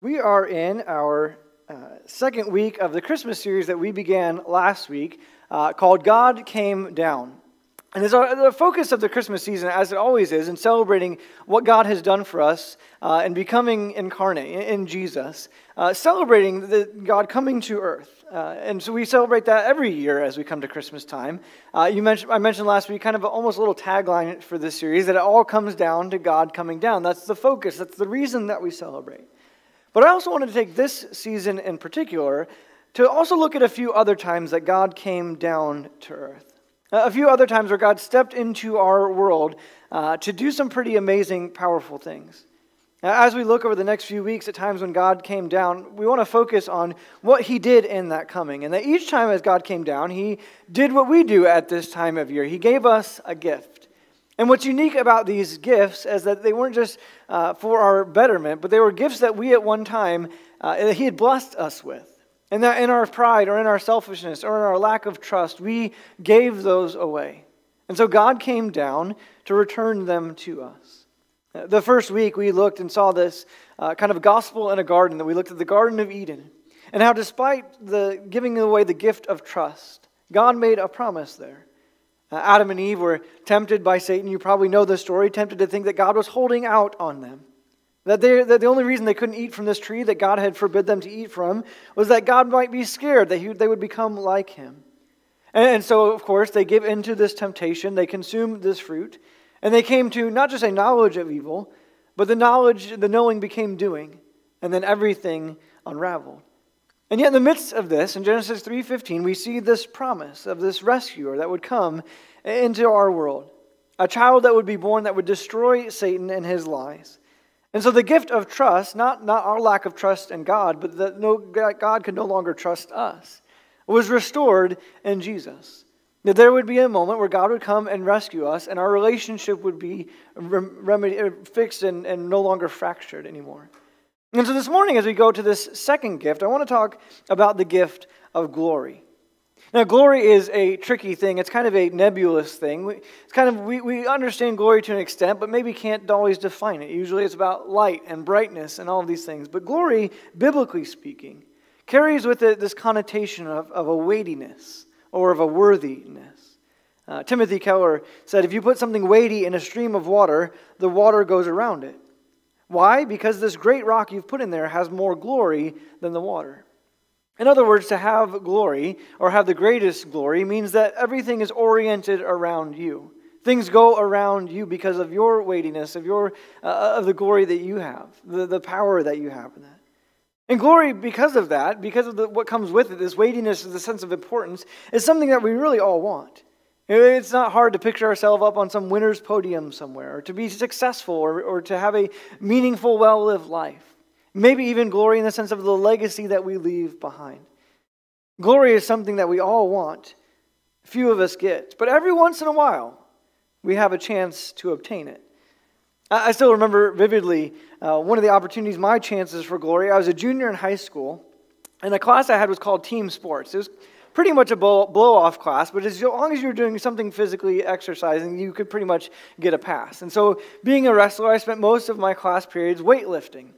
We are in our uh, second week of the Christmas series that we began last week uh, called God Came Down. And it's our, the focus of the Christmas season, as it always is, in celebrating what God has done for us uh, and becoming incarnate in, Jesus, uh, celebrating the, God coming to earth. Uh, and so we celebrate that every year as we come to Christmas time. Uh, you mentioned, I mentioned last week, kind of almost a little tagline for this series, that it all comes down to God coming down. That's the focus, that's the reason that we celebrate. But I also wanted to take this season in particular to also look at a few other times that God came down to earth. A few other times where God stepped into our world uh, to do some pretty amazing, powerful things. Now, As we look over the next few weeks at times when God came down, we want to focus on what He did in that coming. And that each time as God came down, He did what we do at this time of year. He gave us a gift. And what's unique about these gifts is that they weren't just uh, for our betterment, but they were gifts that we at one time, uh, He had blessed us with. And that in our pride or in our selfishness or in our lack of trust, we gave those away. And so God came down to return them to us. Uh, the first week we looked and saw this uh, kind of gospel in a garden, that we looked at the Garden of Eden, and how despite the giving away the gift of trust, God made a promise there. Uh, Adam and Eve were tempted by Satan. You probably know the story, tempted to think that God was holding out on them. That, they, that the only reason they couldn't eat from this tree that God had forbid them to eat from was that God might be scared, that he, they would become like him. And, and so, of course, they give into this temptation, they consume this fruit, and they came to not just a knowledge of evil, but the knowledge, the knowing became doing, and then everything unraveled. And yet in the midst of this, in Genesis 3:15, we see this promise of this rescuer that would come into our world. A child that would be born that would destroy Satan and his lies. And so the gift of trust, not, not our lack of trust in God, but that no, God could no longer trust us, was restored in Jesus. That there would be a moment where God would come and rescue us, and our relationship would be remedy, fixed and, and no longer fractured anymore. And so this morning, as we go to this second gift, I want to talk about the gift of glory. Now, glory is a tricky thing. It's kind of a nebulous thing. It's kind of, we, we understand glory to an extent, but maybe can't always define it. Usually it's about light and brightness and all these things. But glory, biblically speaking, carries with it this connotation of, of a weightiness or of a worthiness. Uh, Timothy Keller said, If you put something weighty in a stream of water, the water goes around it. Why? Because this great rock you've put in there has more glory than the water. In other words, to have glory or have the greatest glory means that everything is oriented around you. Things go around you because of your weightiness, of, your, uh, of the glory that you have, the, the power that you have in that. And glory, because of that, because of the, what comes with it, this weightiness, the sense of importance, is something that we really all want. It's not hard to picture ourselves up on some winner's podium somewhere, or to be successful, or, or to have a meaningful, well lived life. Maybe even glory in the sense of the legacy that we leave behind. Glory is something that we all want, few of us get, but every once in a while, we have a chance to obtain it. I still remember vividly uh, one of the opportunities, my chances for glory. I was a junior in high school, and the class I had was called Team Sports. It was pretty much a blow off class, but as long as you're doing something physically exercising, you could pretty much get a pass. And so, being a wrestler, I spent most of my class periods weightlifting.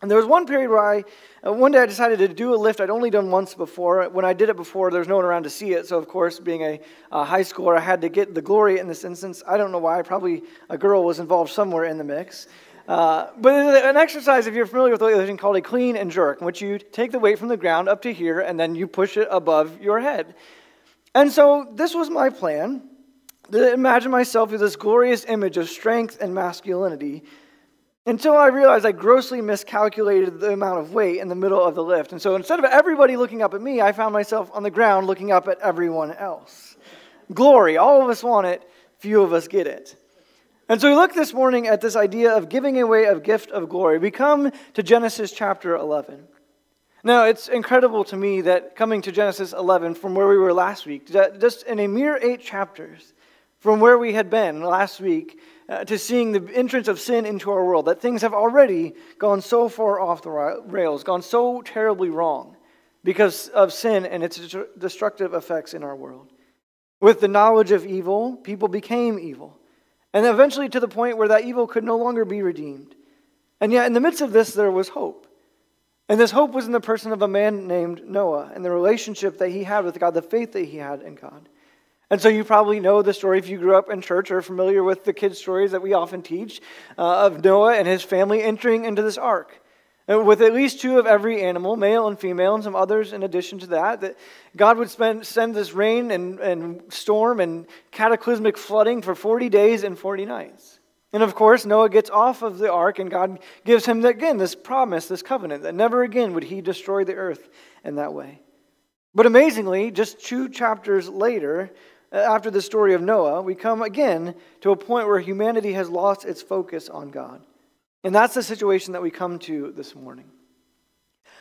And there was one period where I, uh, one day I decided to do a lift I'd only done once before. When I did it before, there was no one around to see it. So, of course, being a, a high schooler, I had to get the glory in this instance. I don't know why. Probably a girl was involved somewhere in the mix. Uh, but an exercise, if you're familiar with weightlifting, called a clean and jerk, in which you take the weight from the ground up to here and then you push it above your head. And so this was my plan to imagine myself with this glorious image of strength and masculinity until I realized I grossly miscalculated the amount of weight in the middle of the lift. And so instead of everybody looking up at me, I found myself on the ground looking up at everyone else. Glory, all of us want it, few of us get it. And so we look this morning at this idea of giving away a gift of glory. We come to Genesis chapter 11. Now, it's incredible to me that coming to Genesis 11 from where we were last week, just in a mere eight chapters from where we had been last week, uh, to seeing the entrance of sin into our world, that things have already gone so far off the rails, gone so terribly wrong because of sin and its destructive effects in our world. With the knowledge of evil, people became evil. And eventually to the point where that evil could no longer be redeemed. And yet, in the midst of this, there was hope. And this hope was in the person of a man named Noah and the relationship that he had with God, the faith that he had in God. And so you probably know the story if you grew up in church or familiar with the kids' stories that we often teach uh, of Noah and his family entering into this ark. Uh, with at least two of every animal, male and female, and some others in addition to that, that God would spend, send this rain and, and storm and cataclysmic flooding for 40 days and 40 nights. And of course, Noah gets off of the ark, and God gives him, again, this promise, this covenant, that never again would he destroy the earth in that way. But amazingly, just two chapters later, uh, after the story of Noah, we come again to a point where humanity has lost its focus on God. And that's the situation that we come to this morning.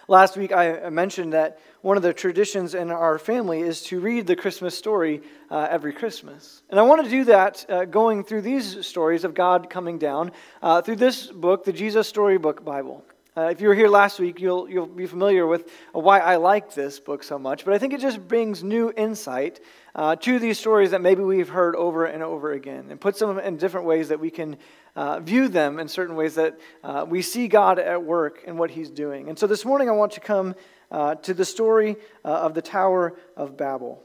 Last week, I mentioned that one of the traditions in our family is to read the Christmas story uh, every Christmas. And I want to do that uh, going through these stories of God coming down uh, through this book, the Jesus Storybook Bible. Uh, if you were here last week, you'll, you'll be familiar with why I like this book so much, but I think it just brings new insight uh, to these stories that maybe we've heard over and over again and puts them in different ways that we can uh, view them in certain ways that uh, we see God at work and what He's doing. And so this morning I want to come uh, to the story uh, of the Tower of Babel.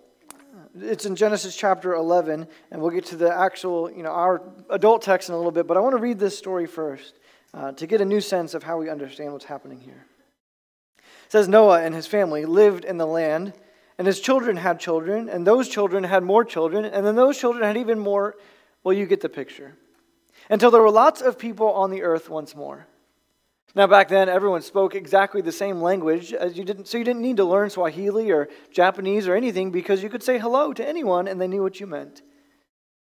It's in Genesis chapter 11, and we'll get to the actual, you know, our adult text in a little bit, but I want to read this story first uh, to get a new sense of how we understand what's happening here. It says Noah and his family lived in the land, and his children had children, and those children had more children, and then those children had even more. Well, you get the picture. Until there were lots of people on the earth once more. Now, back then, everyone spoke exactly the same language as you didn't, so you didn't need to learn Swahili or Japanese or anything because you could say hello to anyone and they knew what you meant.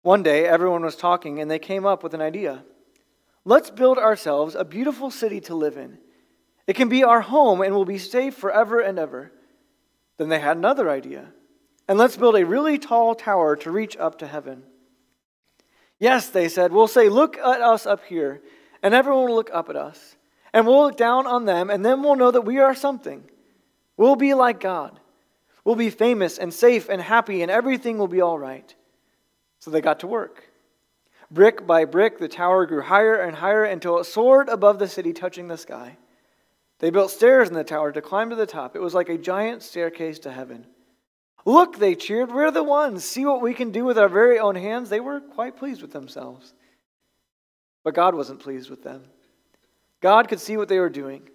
One day, everyone was talking and they came up with an idea. Let's build ourselves a beautiful city to live in. It can be our home and will be safe forever and ever. Then they had another idea. And let's build a really tall tower to reach up to heaven. Yes, they said, we'll say, Look at us up here, and everyone will look up at us. And we'll look down on them, and then we'll know that we are something. We'll be like God. We'll be famous and safe and happy, and everything will be all right. So they got to work. Brick by brick, the tower grew higher and higher until it soared above the city, touching the sky. They built stairs in the tower to climb to the top. It was like a giant staircase to heaven. Look, they cheered, we're the ones. See what we can do with our very own hands. They were quite pleased with themselves. But God wasn't pleased with them. God could see what they were doing.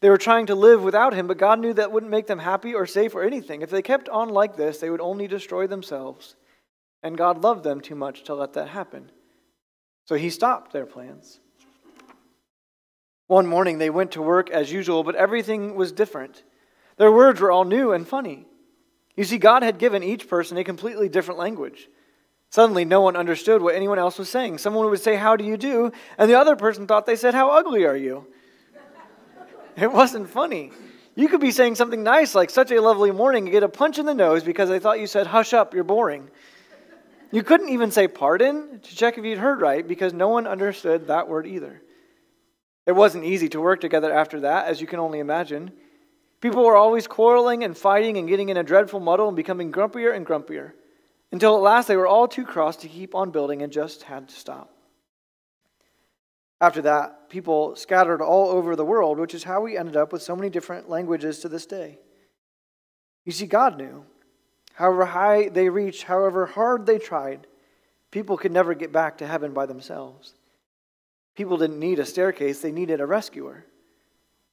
They were trying to live without Him, but God knew that wouldn't make them happy or safe or anything. If they kept on like this, they would only destroy themselves and God loved them too much to let that happen. So he stopped their plans. One morning they went to work as usual, but everything was different. Their words were all new and funny. You see, God had given each person a completely different language. Suddenly, no one understood what anyone else was saying. Someone would say, How do you do? And the other person thought they said, How ugly are you? It wasn't funny. You could be saying something nice like, Such a lovely morning, and get a punch in the nose because they thought you said, Hush up, you're boring. You couldn't even say pardon to check if you'd heard right because no one understood that word either. It wasn't easy to work together after that, as you can only imagine. People were always quarreling and fighting and getting in a dreadful muddle and becoming grumpier and grumpier until at last they were all too cross to keep on building and just had to stop. After that, people scattered all over the world, which is how we ended up with so many different languages to this day. You see, God knew However high they reached, however hard they tried, people could never get back to heaven by themselves. People didn't need a staircase, they needed a rescuer.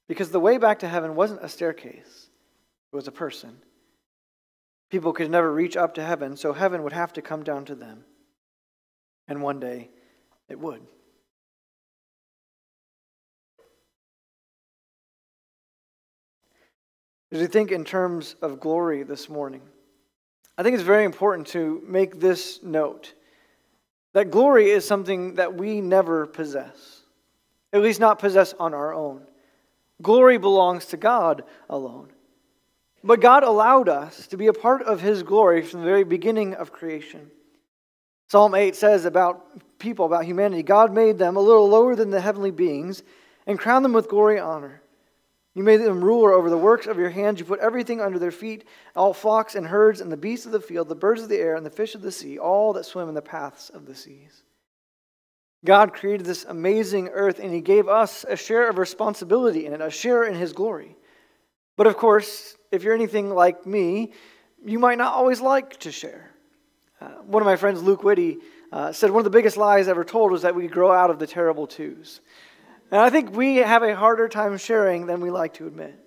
Because the way back to heaven wasn't a staircase, it was a person. People could never reach up to heaven, so heaven would have to come down to them. And one day, it would. As we think in terms of glory this morning, I think it's very important to make this note that glory is something that we never possess, at least not possess on our own. Glory belongs to God alone. But God allowed us to be a part of His glory from the very beginning of creation. Psalm 8 says about people, about humanity God made them a little lower than the heavenly beings and crowned them with glory and honor. You made them ruler over the works of your hands. You put everything under their feet all flocks and herds, and the beasts of the field, the birds of the air, and the fish of the sea, all that swim in the paths of the seas. God created this amazing earth and He gave us a share of responsibility in it, a share in His glory. But of course, if you're anything like me, you might not always like to share. Uh, one of my friends, Luke Whitty, uh, said one of the biggest lies ever told was that we grow out of the terrible twos. And I think we have a harder time sharing than we like to admit.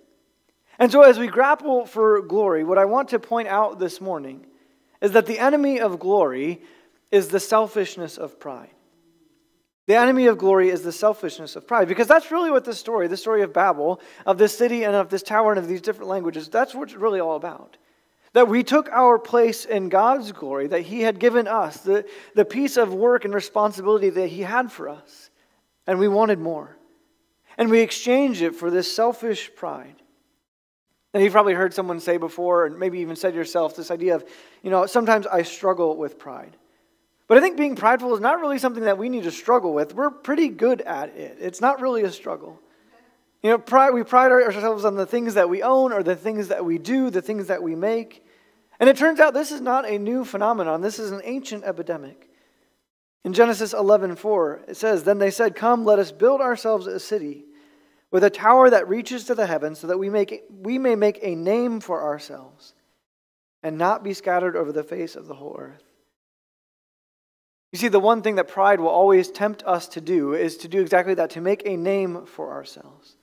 And so, as we grapple for glory, what I want to point out this morning is that the enemy of glory is the selfishness of pride. The enemy of glory is the selfishness of pride, because that's really what this story, the story of Babel, of this city and of this tower and of these different languages, that's what it's really all about. That we took our place in God's glory, that He had given us, the, the piece of work and responsibility that He had for us, and we wanted more. And we exchange it for this selfish pride. And you've probably heard someone say before, and maybe even said yourself, this idea of, you know, sometimes I struggle with pride. But I think being prideful is not really something that we need to struggle with. We're pretty good at it. It's not really a struggle. You know, pride, we pride ourselves on the things that we own or the things that we do, the things that we make. And it turns out this is not a new phenomenon. This is an ancient epidemic. In Genesis 11:4, it says, "Then they said, "Come, let us build ourselves a city with a tower that reaches to the heavens, so that we make we may make a name for ourselves and not be scattered over the face of the whole earth." You see, the one thing that pride will always tempt us to do is to do exactly that, to make a name for ourselves.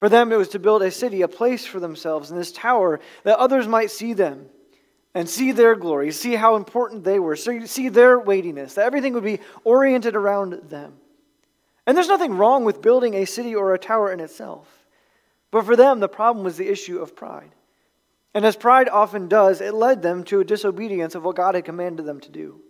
For them, it was to build a city, a place for themselves in this tower that others might see them and see their glory, see how important they were, see their weightiness, that everything would be oriented around them. And there's nothing wrong with building a city or a tower in itself. But for them, the problem was the issue of pride. And as pride often does, it led them to a disobedience of what God had commanded them to do.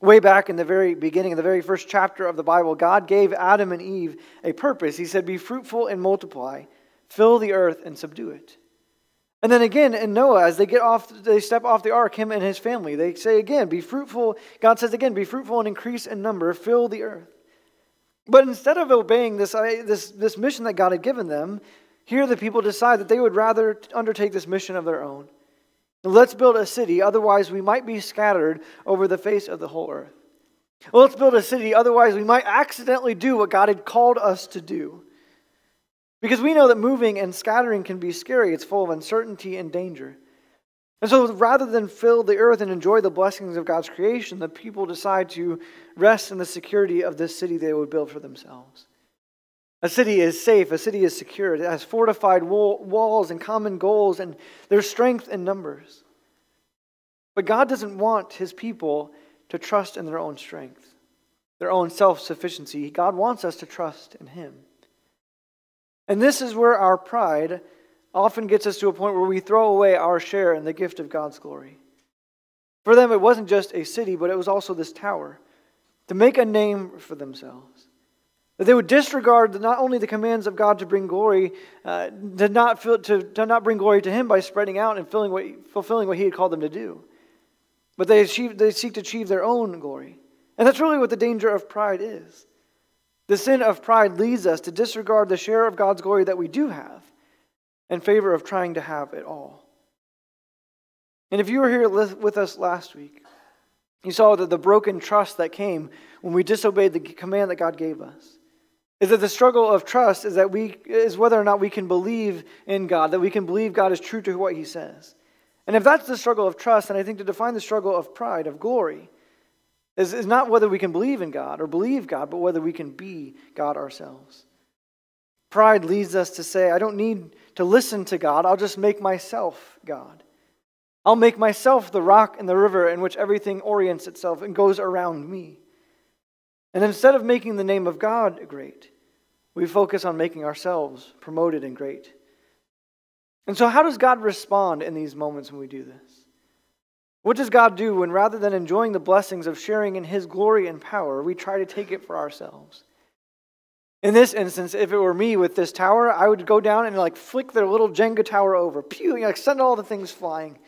Way back in the very beginning, in the very first chapter of the Bible, God gave Adam and Eve a purpose. He said, Be fruitful and multiply, fill the earth and subdue it. And then again in Noah, as they get off, they step off the ark, him and his family, they say again, Be fruitful. God says again, Be fruitful and increase in number, fill the earth. But instead of obeying this, this, this mission that God had given them, here the people decide that they would rather undertake this mission of their own. Let's build a city, otherwise, we might be scattered over the face of the whole earth. Let's build a city, otherwise, we might accidentally do what God had called us to do. Because we know that moving and scattering can be scary, it's full of uncertainty and danger. And so, rather than fill the earth and enjoy the blessings of God's creation, the people decide to rest in the security of this city they would build for themselves. A city is safe, a city is secure, it has fortified walls and common goals, and there's strength in numbers. But God doesn't want his people to trust in their own strength, their own self sufficiency. God wants us to trust in him. And this is where our pride often gets us to a point where we throw away our share in the gift of God's glory. For them, it wasn't just a city, but it was also this tower to make a name for themselves. That they would disregard not only the commands of God to bring glory, uh, to, not to, to not bring glory to Him by spreading out and what, fulfilling what He had called them to do, but they, achieve, they seek to achieve their own glory. And that's really what the danger of pride is. The sin of pride leads us to disregard the share of God's glory that we do have in favor of trying to have it all. And if you were here with us last week, you saw that the broken trust that came when we disobeyed the command that God gave us is that the struggle of trust is that we is whether or not we can believe in God, that we can believe God is true to what he says. And if that's the struggle of trust, then I think to define the struggle of pride, of glory, is, is not whether we can believe in God or believe God, but whether we can be God ourselves. Pride leads us to say, I don't need to listen to God, I'll just make myself God. I'll make myself the rock and the river in which everything orients itself and goes around me. And instead of making the name of God great, we focus on making ourselves promoted and great. And so, how does God respond in these moments when we do this? What does God do when rather than enjoying the blessings of sharing in His glory and power, we try to take it for ourselves? In this instance, if it were me with this tower, I would go down and like flick their little Jenga tower over, pew, like send all the things flying,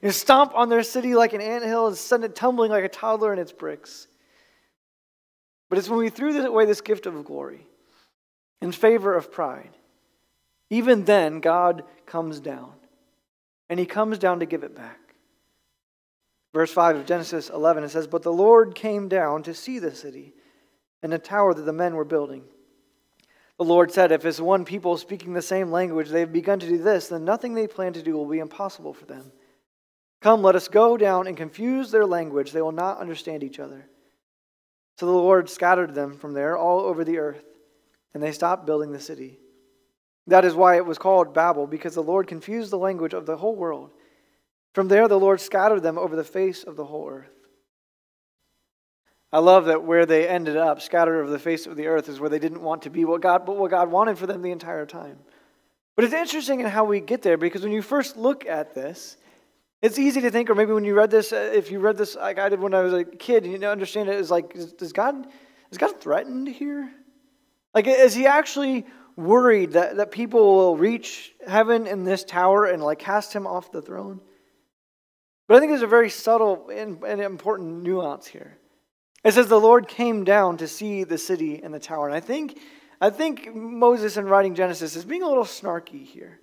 you know, stomp on their city like an anthill and send it tumbling like a toddler in its bricks. But it's when we threw away this gift of glory in favor of pride, even then God comes down. And he comes down to give it back. Verse 5 of Genesis 11, it says, But the Lord came down to see the city and the tower that the men were building. The Lord said, If it's one people speaking the same language, they have begun to do this, then nothing they plan to do will be impossible for them. Come, let us go down and confuse their language. They will not understand each other. So the Lord scattered them from there all over the earth, and they stopped building the city. That is why it was called Babel, because the Lord confused the language of the whole world. From there, the Lord scattered them over the face of the whole earth. I love that where they ended up, scattered over the face of the earth, is where they didn't want to be what God, but what God wanted for them the entire time. But it's interesting in how we get there because when you first look at this, it's easy to think, or maybe when you read this, uh, if you read this like I did when I was a kid, you understand it is like, does God, is God threatened here? Like, is he actually worried that, that people will reach heaven in this tower and like cast him off the throne? But I think there's a very subtle and, and important nuance here. It says the Lord came down to see the city and the tower. And I think, I think Moses in writing Genesis is being a little snarky here.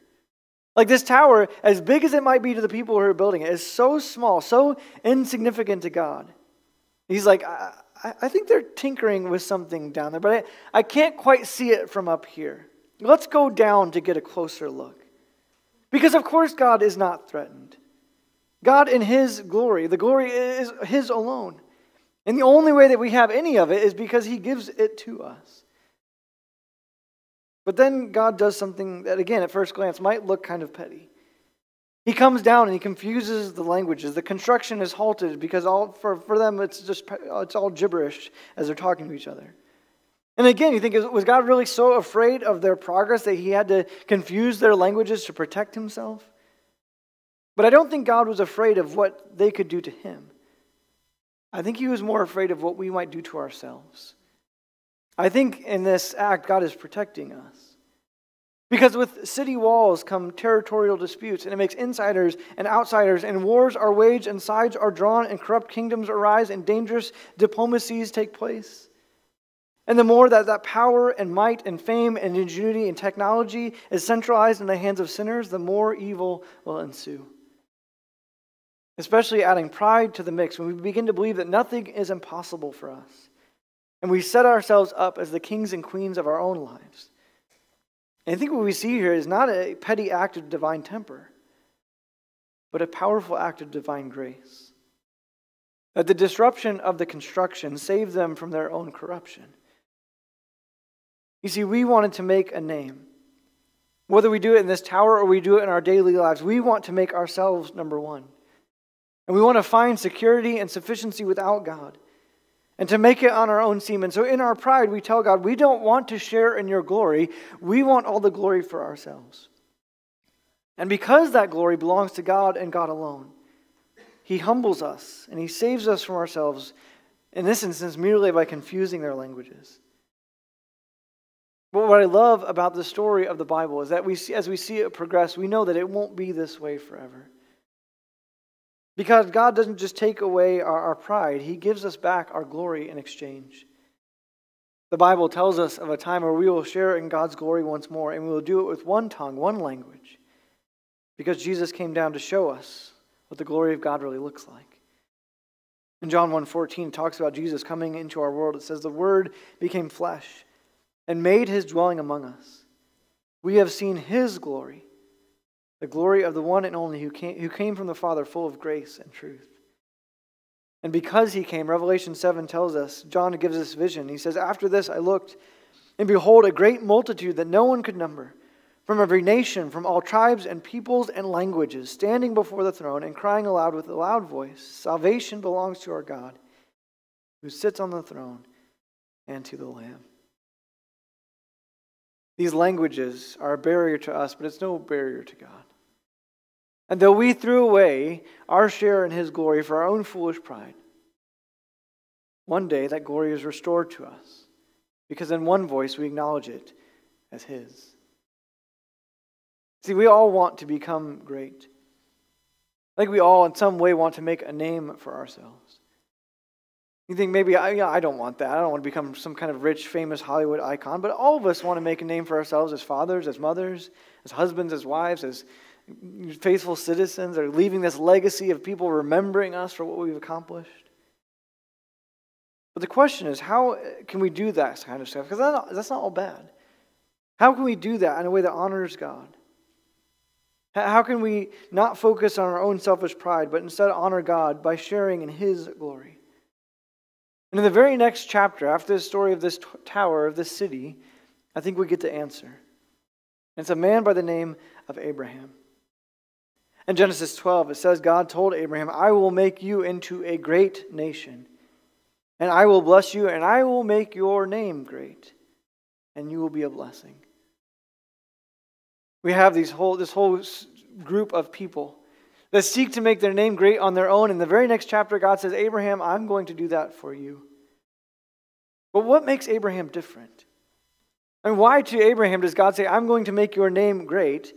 Like this tower, as big as it might be to the people who are building it, is so small, so insignificant to God. He's like, I, I think they're tinkering with something down there, but I, I can't quite see it from up here. Let's go down to get a closer look. Because, of course, God is not threatened. God, in His glory, the glory is His alone. And the only way that we have any of it is because He gives it to us. But then God does something that, again, at first glance might look kind of petty. He comes down and he confuses the languages. The construction is halted because all, for, for them it's just it's all gibberish as they're talking to each other. And again, you think, was God really so afraid of their progress that he had to confuse their languages to protect himself? But I don't think God was afraid of what they could do to him. I think he was more afraid of what we might do to ourselves. I think in this act, God is protecting us. Because with city walls come territorial disputes, and it makes insiders and outsiders, and wars are waged, and sides are drawn, and corrupt kingdoms arise, and dangerous diplomacies take place. And the more that that power and might and fame and ingenuity and technology is centralized in the hands of sinners, the more evil will ensue especially adding pride to the mix when we begin to believe that nothing is impossible for us. And we set ourselves up as the kings and queens of our own lives. And I think what we see here is not a petty act of divine temper, but a powerful act of divine grace. That the disruption of the construction saved them from their own corruption. You see, we wanted to make a name. Whether we do it in this tower or we do it in our daily lives, we want to make ourselves number one. And we want to find security and sufficiency without God and to make it on our own seam. And so in our pride, we tell God, we don't want to share in your glory. We want all the glory for ourselves. And because that glory belongs to God and God alone, He humbles us and He saves us from ourselves, in this instance, merely by confusing their languages. But what I love about the story of the Bible is that we see, as we see it progress, we know that it won't be this way forever. Because God doesn't just take away our, our pride, He gives us back our glory in exchange. The Bible tells us of a time where we will share in God's glory once more, and we will do it with one tongue, one language, because Jesus came down to show us what the glory of God really looks like. In John 1:14 talks about Jesus coming into our world. It says the word became flesh and made his dwelling among us. We have seen his glory, the glory of the one and only who came, who came from the Father, full of grace and truth. And because he came, Revelation 7 tells us, John gives us vision. He says, After this I looked, and behold, a great multitude that no one could number, from every nation, from all tribes and peoples and languages, standing before the throne and crying aloud with a loud voice Salvation belongs to our God, who sits on the throne, and to the Lamb. These languages are a barrier to us, but it's no barrier to God. And though we threw away our share in his glory for our own foolish pride, one day that glory is restored to us because in one voice we acknowledge it as his. See, we all want to become great. I think we all, in some way, want to make a name for ourselves. You think maybe I, yeah, I don't want that. I don't want to become some kind of rich, famous Hollywood icon, but all of us want to make a name for ourselves as fathers, as mothers, as husbands, as wives, as faithful citizens are leaving this legacy of people remembering us for what we've accomplished. But the question is, how uh, can we do that kind of stuff? Because that's not all bad. How can we do that in a way that honors God? How can we not focus on our own selfish pride, but instead honor God by sharing in His glory? And in the very next chapter, after the story of this t- tower, of this city, I think we get the answer. And it's a man by the name of Abraham. In Genesis 12, it says, God told Abraham, I will make you into a great nation, and I will bless you, and I will make your name great, and you will be a blessing. We have these whole, this whole group of people that seek to make their name great on their own. In the very next chapter, God says, Abraham, I'm going to do that for you. But what makes Abraham different? And why to Abraham does God say, I'm going to make your name great?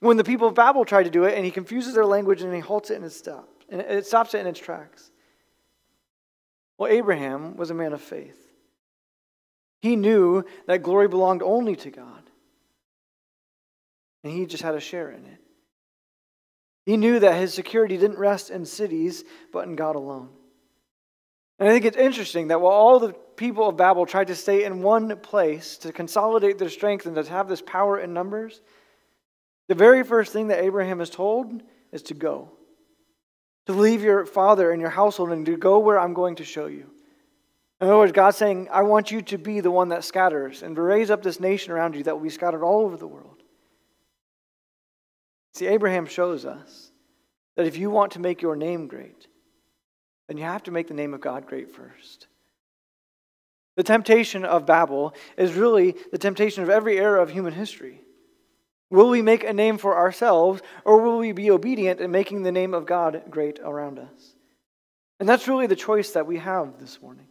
When the people of Babel tried to do it, and he confuses their language and he halts it and it stops. And it stops it in its tracks. Well, Abraham was a man of faith. He knew that glory belonged only to God. And he just had a share in it. He knew that his security didn't rest in cities, but in God alone. And I think it's interesting that while all the people of Babel tried to stay in one place to consolidate their strength and to have this power in numbers, the very first thing that Abraham is told is to go. To leave your father and your household and to go where I'm going to show you. In other words, God's saying, I want you to be the one that scatters and to raise up this nation around you that will be scattered all over the world. See, Abraham shows us that if you want to make your name great, then you have to make the name of God great first. The temptation of Babel is really the temptation of every era of human history. Will we make a name for ourselves, or will we be obedient in making the name of God great around us? And that's really the choice that we have this morning.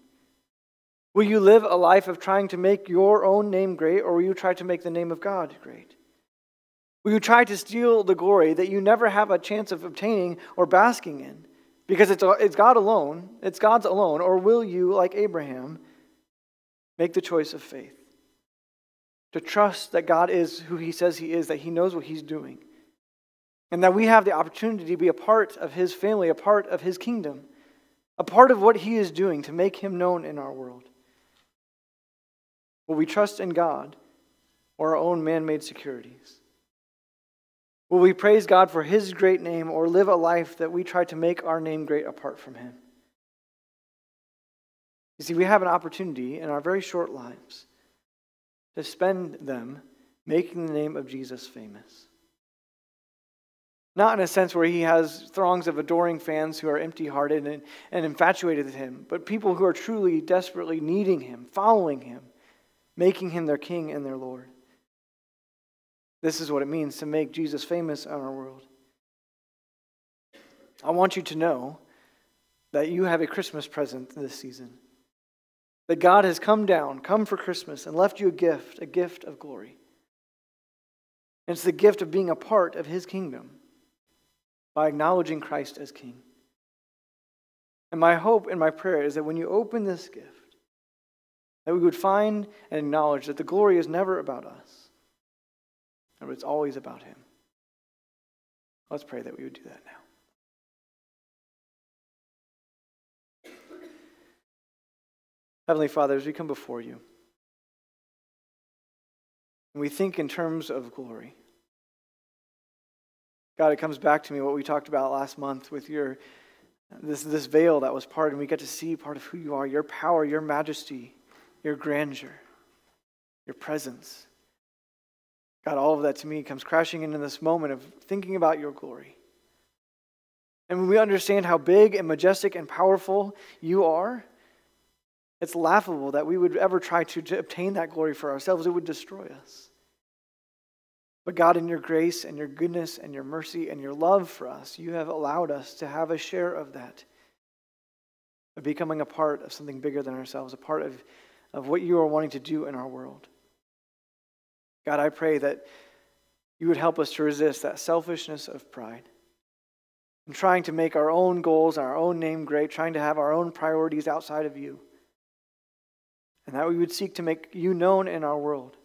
Will you live a life of trying to make your own name great, or will you try to make the name of God great? Will you try to steal the glory that you never have a chance of obtaining or basking in? Because it's, it's God alone, it's God's alone, or will you, like Abraham, make the choice of faith? to trust that God is who He says He is, that He knows what He's doing, and that we have the opportunity to be a part of His family, a part of His kingdom, a part of what He is doing to make Him known in our world. Will we trust in God or our own man made securities? Will we praise God for His great name or live a life that we try to make our name great apart from Him? You see, we have an opportunity in our very short lives to spend them making the name of Jesus famous. Not in a sense where he has throngs of adoring fans who are empty hearted and, and infatuated with him, but people who are truly, desperately needing him, following him, making him their king and their Lord. This is what it means to make Jesus famous in our world. I want you to know that you have a Christmas present this season. That God has come down, come for Christmas, and left you a gift, a gift of glory. And it's the gift of being a part of his kingdom by acknowledging Christ as king. And my hope and my prayer is that when you open this gift, that we would find and acknowledge that the glory is never about us, it's always about him. Let's pray that we would do that now. Heavenly Father, as we come before you, and we think in terms of glory, God, it comes back to me what we talked about last month with your this, this veil that was part, and we get to see part of who you are, your power, your majesty, your grandeur, your presence. God, all of that to me comes crashing into this moment of thinking about your glory. And when we understand how big and majestic and powerful you are, it's laughable that we would ever try to, to obtain that glory for ourselves. It would destroy us. But God, in your grace and your goodness and your mercy and your love for us, you have allowed us to have a share of that, of becoming a part of something bigger than ourselves, a part of, of what you are wanting to do in our world. God, I pray that you would help us to resist that selfishness of pride and trying to make our own goals, and our own name great, trying to have our own priorities outside of you and that we would seek to make you known in our world.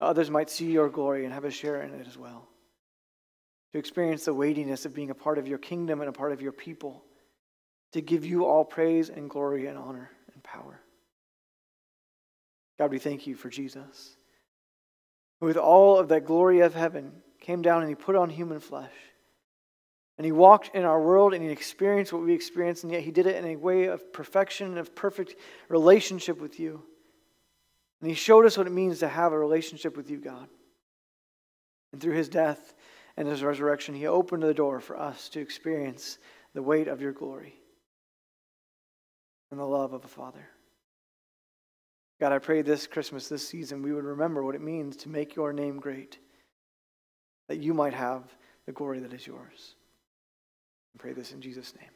Others might see your glory and have a share in it as well. To experience the weightiness of being a part of your kingdom and a part of your people. To give you all praise and glory and honor and power. God, we thank you for Jesus, with all of that glory of heaven came down and he put on human flesh. And he walked in our world and he experienced what we experienced, and yet he did it in a way of perfection and of perfect relationship with you. And he showed us what it means to have a relationship with you, God. And through his death and his resurrection, he opened the door for us to experience the weight of your glory and the love of a Father. God, I pray this Christmas, this season, we would remember what it means to make your name great, that you might have the glory that is yours. I pray this in Jesus' name.